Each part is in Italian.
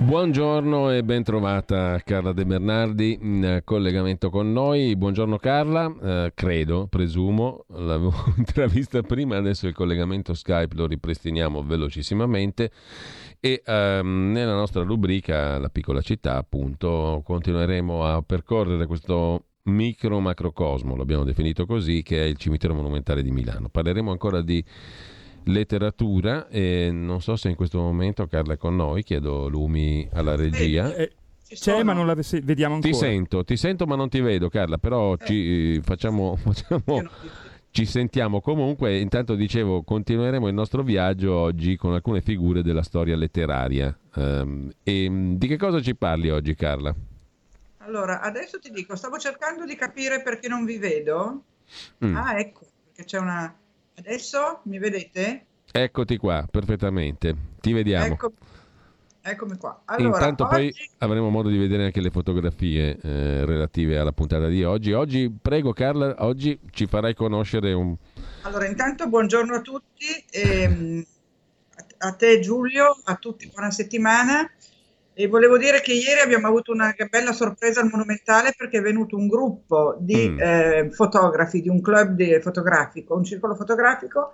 Buongiorno e ben trovata Carla De Bernardi in collegamento con noi. Buongiorno Carla, eh, credo, presumo, l'avevo intravista prima, adesso il collegamento Skype lo ripristiniamo velocissimamente e ehm, nella nostra rubrica La piccola città appunto continueremo a percorrere questo micro macrocosmo, l'abbiamo definito così, che è il cimitero monumentale di Milano. Parleremo ancora di letteratura e non so se in questo momento Carla è con noi, chiedo lumi alla regia. Eh, eh, c'è ma non la vediamo ancora. Ti sento, ti sento ma non ti vedo Carla, però eh. ci eh, facciamo... facciamo ci sentiamo comunque. Intanto dicevo, continueremo il nostro viaggio oggi con alcune figure della storia letteraria. Um, e mm, di che cosa ci parli oggi, Carla? Allora, adesso ti dico, stavo cercando di capire perché non vi vedo. Mm. Ah, ecco, perché c'è una Adesso mi vedete? Eccoti qua, perfettamente. Ti vediamo. Ecco, eccomi qua. Allora, Intanto oggi... poi avremo modo di vedere anche le fotografie eh, relative alla puntata di oggi. Oggi, prego Carla, oggi ci farai conoscere un... Allora, intanto buongiorno a tutti, ehm, a te Giulio, a tutti buona settimana. E volevo dire che ieri abbiamo avuto una bella sorpresa al Monumentale perché è venuto un gruppo di mm. eh, fotografi, di un club di, fotografico, un circolo fotografico,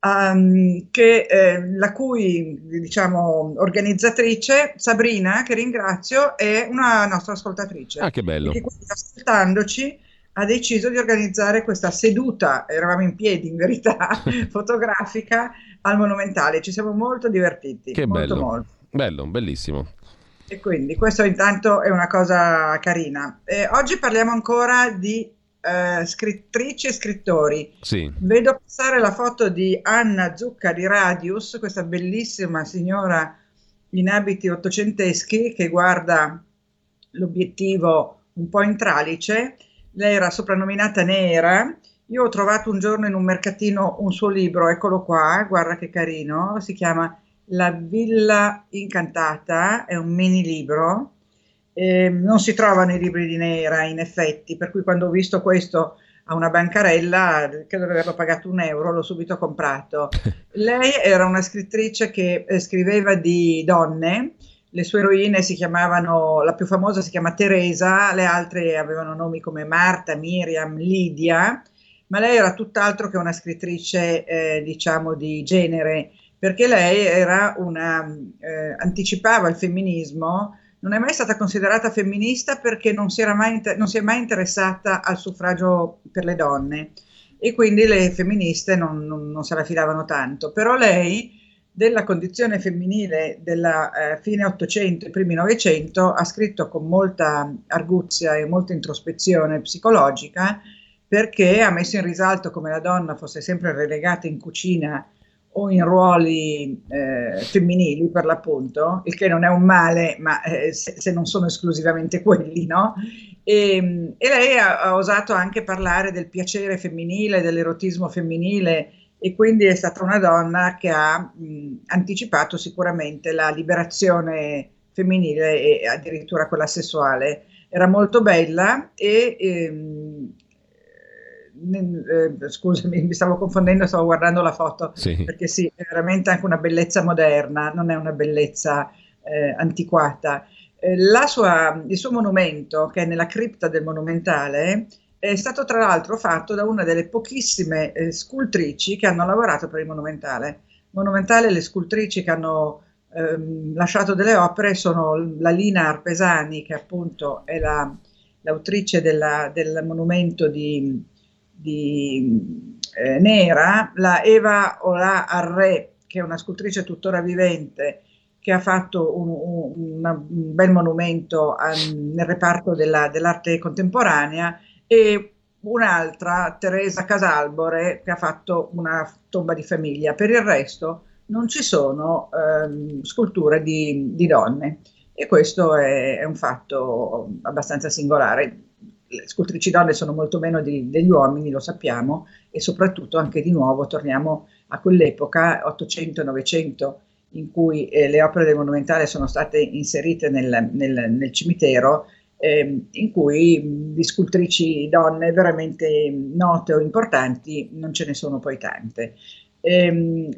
um, che, eh, la cui diciamo, organizzatrice, Sabrina, che ringrazio, è una nostra ascoltatrice. Ah, che bello. E quindi ascoltandoci ha deciso di organizzare questa seduta, eravamo in piedi in verità, fotografica al Monumentale. Ci siamo molto divertiti. Che molto, bello. Molto. Bello, bellissimo. E quindi questo intanto è una cosa carina. Eh, oggi parliamo ancora di eh, scrittrici e scrittori. Sì. Vedo passare la foto di Anna Zucca di Radius, questa bellissima signora in abiti ottocenteschi che guarda l'obiettivo un po' in tralice. Lei era soprannominata Nera. Io ho trovato un giorno in un mercatino un suo libro, eccolo qua, guarda che carino, si chiama la Villa Incantata è un mini libro, eh, non si trovano i libri di Nera in effetti, per cui quando ho visto questo a una bancarella, credo di averlo pagato un euro, l'ho subito comprato. Lei era una scrittrice che eh, scriveva di donne, le sue eroine si chiamavano, la più famosa si chiama Teresa, le altre avevano nomi come Marta, Miriam, Lidia, ma lei era tutt'altro che una scrittrice, eh, diciamo, di genere perché lei una, eh, anticipava il femminismo, non è mai stata considerata femminista perché non si, inter- non si, è mai interessata al suffragio per le donne e quindi le femministe non, non, non se la filavano tanto. Però lei della condizione femminile della eh, fine 800 e primi 900 ha scritto con molta arguzia e molta introspezione psicologica perché ha messo in risalto come la donna fosse sempre relegata in cucina o in ruoli eh, femminili per l'appunto, il che non è un male, ma eh, se, se, non sono esclusivamente quelli, no? E, e lei ha, ha, osato anche parlare del piacere femminile, dell'erotismo femminile e quindi è stata una donna che ha mh, anticipato sicuramente la liberazione femminile e addirittura quella sessuale. Era molto bella e ehm, eh, scusami, mi stavo confondendo, stavo guardando la foto, sì. perché sì, è veramente anche una bellezza moderna, non è una bellezza eh, antiquata. Eh, sua, il suo monumento, che è nella cripta del Monumentale, è stato tra l'altro fatto da una delle pochissime eh, scultrici che hanno lavorato per il Monumentale. Monumentale, le scultrici che hanno ehm, lasciato delle opere sono la Lina Arpesani, che appunto è la, l'autrice della, del monumento di, di eh, Nera, la Eva Ola Arre, che è una scultrice tuttora vivente, che ha fatto un, un, un bel monumento a, nel reparto della, dell'arte contemporanea, e un'altra, Teresa Casalbore, che ha fatto una tomba di famiglia. Per il resto non ci sono ehm, sculture di, di, donne e questo è, è un fatto abbastanza singolare le scultrici donne sono molto meno di, degli uomini, lo sappiamo, e soprattutto anche di nuovo torniamo a quell'epoca, 800, 900 in cui eh, le opere del Monumentale sono state inserite nel, nel, nel cimitero, eh, in cui di scultrici donne veramente note o importanti non ce ne sono poi tante. Eh,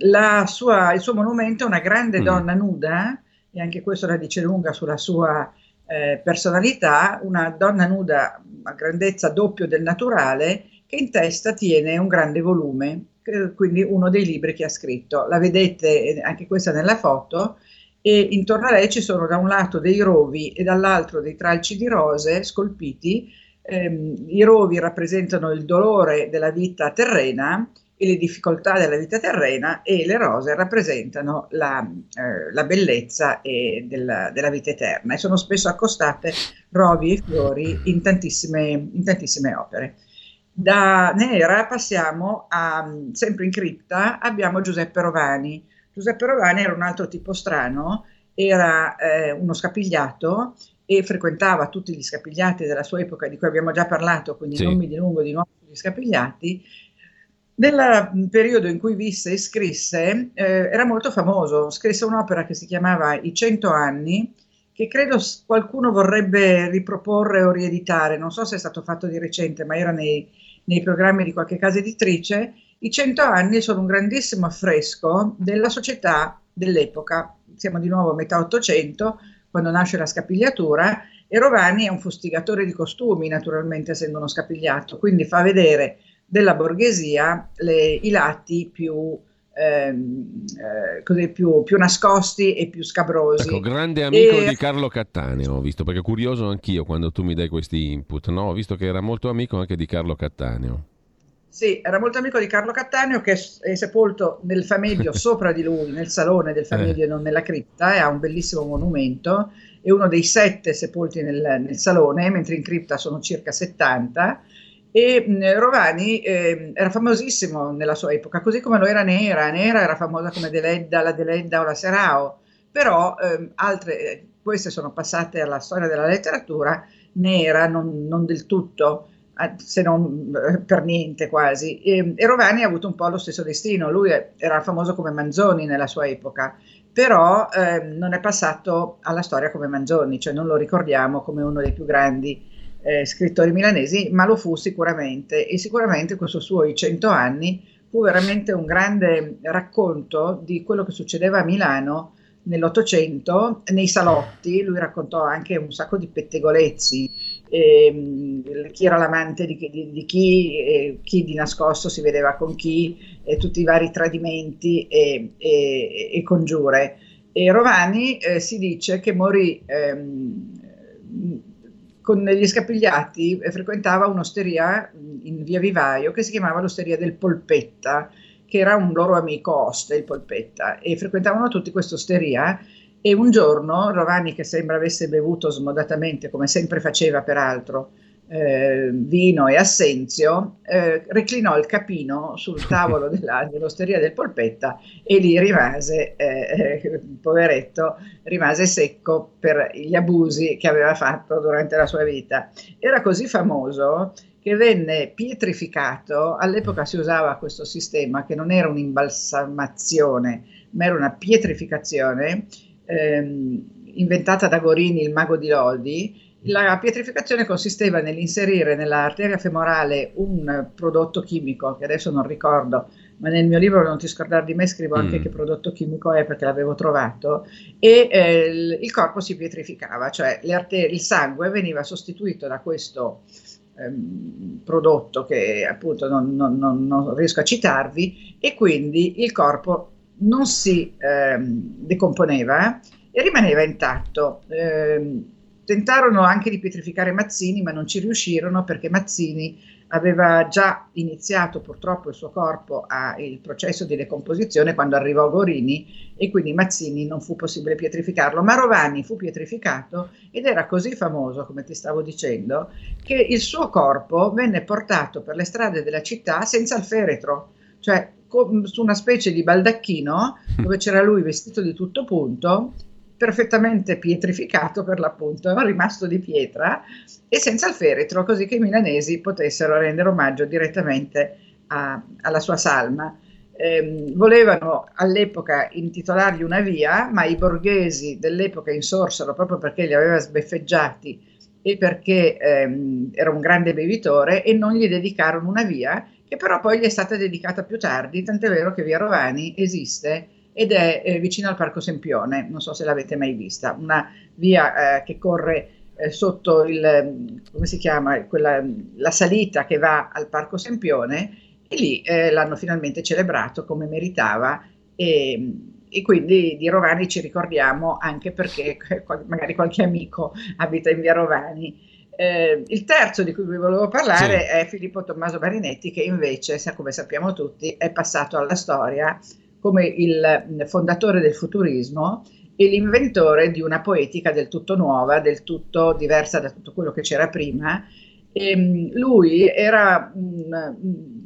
sua, il suo monumento è una grande mm. donna nuda, e anche questo la dice lunga sulla sua eh, personalità, una donna nuda a grandezza doppio del naturale, che in testa tiene un grande volume quindi uno dei libri che ha scritto. La vedete anche questa nella foto e intorno a lei ci sono da un lato dei rovi e dall'altro dei tralci di rose scolpiti. Eh, I rovi rappresentano il dolore della vita terrena e le difficoltà della vita terrena e le rose rappresentano la, eh, la bellezza della, della, vita eterna e sono spesso accostate rovi e fiori in tantissime, in tantissime opere. Da Nera passiamo a, sempre in cripta, abbiamo Giuseppe Rovani. Giuseppe Rovani era un altro tipo strano, era eh, uno scapigliato e frequentava tutti gli scapigliati della sua epoca di cui abbiamo già parlato, quindi sì. non mi dilungo di nuovo sugli scapigliati. Nel periodo in cui visse e scrisse, eh, era molto famoso, scrisse un'opera che si chiamava I cento anni, che credo qualcuno vorrebbe riproporre o rieditare, non so se è stato fatto di recente, ma era nei, nei programmi di qualche casa editrice, i cento anni sono un grandissimo affresco della società dell'epoca. Siamo di nuovo a metà Ottocento, quando nasce la scapigliatura, e Rovani è un fustigatore di costumi, naturalmente essendo uno scapigliato, quindi fa vedere della borghesia le, i lati più ehm, eh, così più, più, nascosti e più scabrosi. Ecco, grande amico e... di Carlo Cattaneo, ho visto, perché curioso anch'io quando tu mi dai questi input, no? ho visto che era molto amico anche di Carlo Cattaneo. Sì, era molto amico di Carlo Cattaneo che è sepolto nel Famedio sopra di lui, nel salone del Famedio e eh. non nella cripta, e ha un bellissimo monumento, è uno dei sette sepolti nel, nel salone, mentre in cripta sono circa 70 e mh, Rovani eh, era famosissimo nella sua epoca, così come lo era Nera, Nera era famosa come Deledda, la Deledda o la Serao, però eh, altre, queste sono passate alla storia della letteratura, Nera non, non del tutto, se non eh, per niente quasi, e, e Rovani ha avuto un po' lo stesso destino, lui era famoso come Manzoni nella sua epoca, però eh, non è passato alla storia come Manzoni, cioè non lo ricordiamo come uno dei più grandi eh, scrittori milanesi, ma lo fu sicuramente e sicuramente questo suo I cento anni fu veramente un grande racconto di quello che succedeva a Milano nell'Ottocento, nei salotti, lui raccontò anche un sacco di pettegolezzi, eh, chi era l'amante di, di, di chi, eh, chi di nascosto si vedeva con chi, eh, tutti i vari tradimenti e, e, e congiure. E Rovani eh, si dice che morì ehm, con gli scapigliati eh, frequentava un'osteria in via Vivaio che si chiamava l'osteria del Polpetta, che era un loro amico oste, il Polpetta, e frequentavano tutti questa osteria. E un giorno Rovani, che sembra avesse bevuto smodatamente, come sempre faceva peraltro, eh, vino e assenzio, eh, reclinò il capino sul tavolo della, dell'osteria del Polpetta e lì rimase, eh, eh, poveretto, rimase secco per gli abusi che aveva fatto durante la sua vita. Era così famoso che venne pietrificato, all'epoca si usava questo sistema che non era un'imbalsamazione, ma era una pietrificazione ehm, inventata da Gorini, il mago di Lodi, la pietrificazione consisteva nell'inserire nell'arteria femorale un prodotto chimico, che adesso non ricordo, ma nel mio libro Non ti scordare di me scrivo anche mm. che prodotto chimico è perché l'avevo trovato, e eh, il, il, corpo si pietrificava, cioè il sangue veniva sostituito da questo ehm, prodotto che appunto non, non, non, non, riesco a citarvi, e quindi il corpo non si ehm, decomponeva e rimaneva intatto. Eh, Tentarono anche di pietrificare Mazzini, ma non ci riuscirono perché Mazzini aveva già iniziato purtroppo il suo corpo al processo di decomposizione quando arrivò Gorini e quindi Mazzini non fu possibile pietrificarlo, ma Rovani fu pietrificato ed era così famoso, come ti stavo dicendo, che il suo corpo venne portato per le strade della città senza il feretro, cioè su una specie di baldacchino dove c'era lui vestito di tutto punto perfettamente pietrificato per l'appunto, rimasto di pietra e senza il feretro, così che i milanesi potessero rendere omaggio direttamente a, alla sua salma. eh, volevano all'epoca intitolargli una via, ma i borghesi dell'epoca insorsero proprio perché li aveva sbeffeggiati e perché ehm, era un grande bevitore e non gli dedicarono una via che però poi gli è stata dedicata più tardi, tant'è vero che via Rovani esiste ed è eh, vicino al Parco Sempione, non so se l'avete mai vista, una via eh, che corre eh, sotto il, come si chiama, quella, la salita che va al Parco Sempione e lì eh, l'hanno finalmente celebrato come meritava e, e, quindi di Rovani ci ricordiamo anche perché magari qualche amico abita in via Rovani. Eh, il terzo di cui vi volevo parlare sì. è Filippo Tommaso Marinetti che invece, come sappiamo tutti, è passato alla storia come il fondatore del futurismo e l'inventore di una poetica del tutto nuova, del tutto diversa da tutto quello che c'era prima. E ehm, lui era una,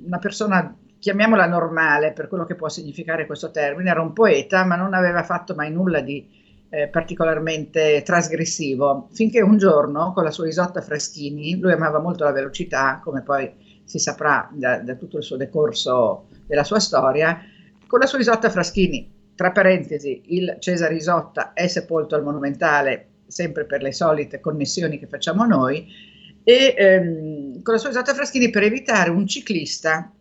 una persona, chiamiamola normale per quello che può significare questo termine, era un poeta, ma non aveva fatto mai nulla di eh, particolarmente trasgressivo, finché un giorno con la sua Isotta Freschini, lui amava molto la velocità, come poi si saprà da, da tutto il suo decorso della sua storia, con la sua Isotta Fraschini, tra parentesi, il Cesare Isotta è sepolto al Monumentale, sempre per le solite connessioni che facciamo noi, e ehm, con la sua Isotta Fraschini per evitare un ciclista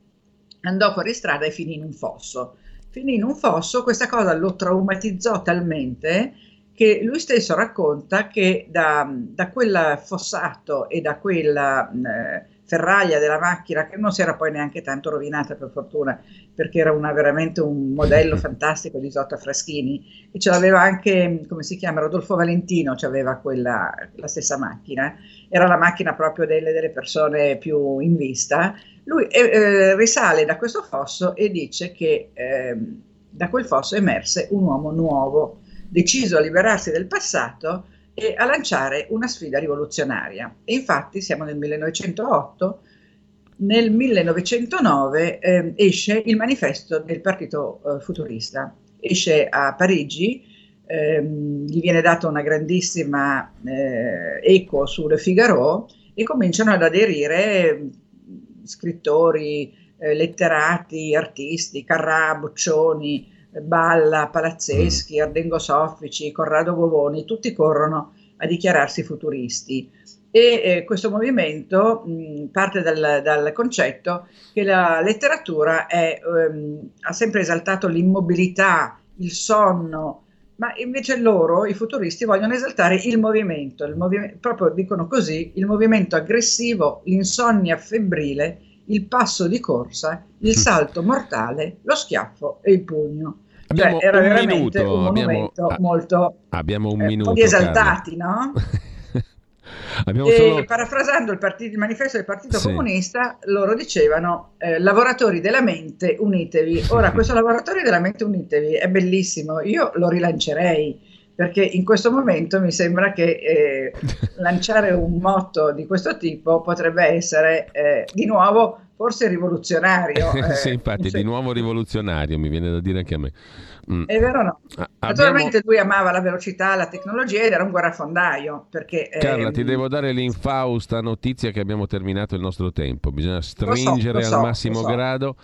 andò fuori strada e finì in un fosso. Finì in un fosso, questa cosa lo traumatizzò talmente che lui stesso racconta che da, da quel fossato e da quella... Eh, ferraglia della macchina che non si era poi neanche tanto rovinata per fortuna perché era una, veramente un modello fantastico di Isotta Fraschini e ce l'aveva anche, come si chiama, Rodolfo Valentino aveva quella, la stessa macchina, era la macchina proprio delle, delle persone più in vista. Lui eh, eh risale da questo fosso e dice che eh, da quel fosso emerse un uomo nuovo, deciso a liberarsi del passato e a lanciare una sfida rivoluzionaria. E infatti siamo nel 1908, nel 1909 eh, esce il manifesto del Partito eh, Futurista, esce a Parigi, ehm, gli viene data una grandissima eh, eco su Figaro e cominciano ad aderire scrittori, eh, letterati, artisti, Carrà, Boccioni, Balla, Palazzeschi, mm. Ardengo Soffici, Corrado Govoni, tutti corrono a dichiararsi futuristi. E eh, questo movimento mh, parte dal, dal, concetto che la letteratura è, ehm, ha sempre esaltato l'immobilità, il sonno, ma invece loro, i futuristi, vogliono esaltare il movimento, il movi- proprio dicono così, il movimento aggressivo, l'insonnia febbrile, il passo di corsa, il salto mortale, lo schiaffo e il pugno. Abbiamo cioè, era veramente minuto, un monumento abbiamo, molto abbiamo un eh, minuto, di esaltati, no? e, solo... Parafrasando il, partito, il, manifesto del Partito sì. Comunista, loro dicevano eh, lavoratori della mente unitevi. Ora, questo lavoratori della mente unitevi è bellissimo, io lo rilancerei perché in questo momento mi sembra che eh, lanciare un motto di questo tipo potrebbe essere eh, di nuovo forse rivoluzionario. Eh, sì, infatti, di nuovo rivoluzionario, mi viene da dire anche a me. Mm. È vero o no? Ah, Naturalmente lui amava la velocità, la tecnologia ed era un guerrafondaio. Perché, Carla, ehm... ti devo dare l'infausta notizia che abbiamo terminato il nostro tempo. Bisogna stringere so, so, al massimo so. grado.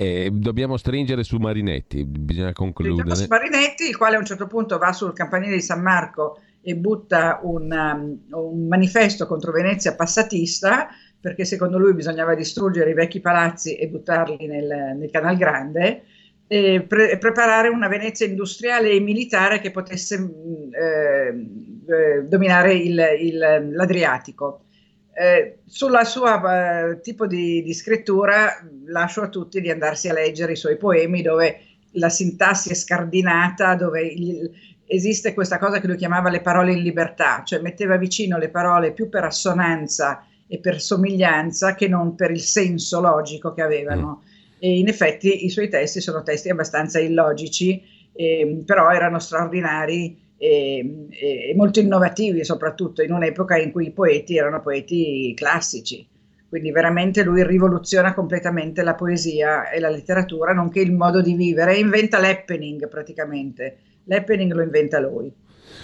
E dobbiamo stringere su Marinetti, bisogna concludere. Su Marinetti, il quale a un certo punto va sul campanile di San Marco e butta un, um, un manifesto contro Venezia passatista, perché secondo lui bisognava distruggere i vecchi palazzi e buttarli nel, nel Canal Grande e pre- preparare una Venezia industriale e militare che potesse mm, eh, eh, dominare il, il, l'Adriatico. Eh, sulla sua eh, tipo di, di, scrittura lascio a tutti di andarsi a leggere i suoi poemi dove la sintassi è scardinata, dove il, esiste questa cosa che lui chiamava le parole in libertà, cioè metteva vicino le parole più per assonanza e per somiglianza che non per il senso logico che avevano. Mm. E in effetti i suoi testi sono testi abbastanza illogici, eh, però erano straordinari e, e, molto innovativi, soprattutto in un'epoca in cui i poeti erano poeti classici. Quindi veramente lui rivoluziona completamente la poesia e la letteratura, nonché il modo di vivere, inventa l'happening praticamente. L'happening lo inventa lui.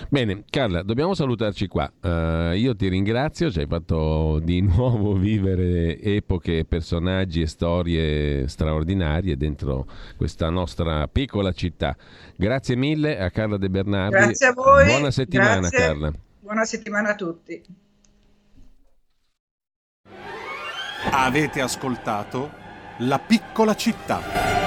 Bene, Carla, dobbiamo salutarci qua. Uh, io ti ringrazio, ci hai fatto di nuovo vivere epoche, personaggi e storie straordinarie dentro questa nostra piccola città. Grazie mille a Carla De Bernardi. Grazie a voi. Buona settimana, Grazie. Carla. Buona settimana a tutti. Avete ascoltato La piccola città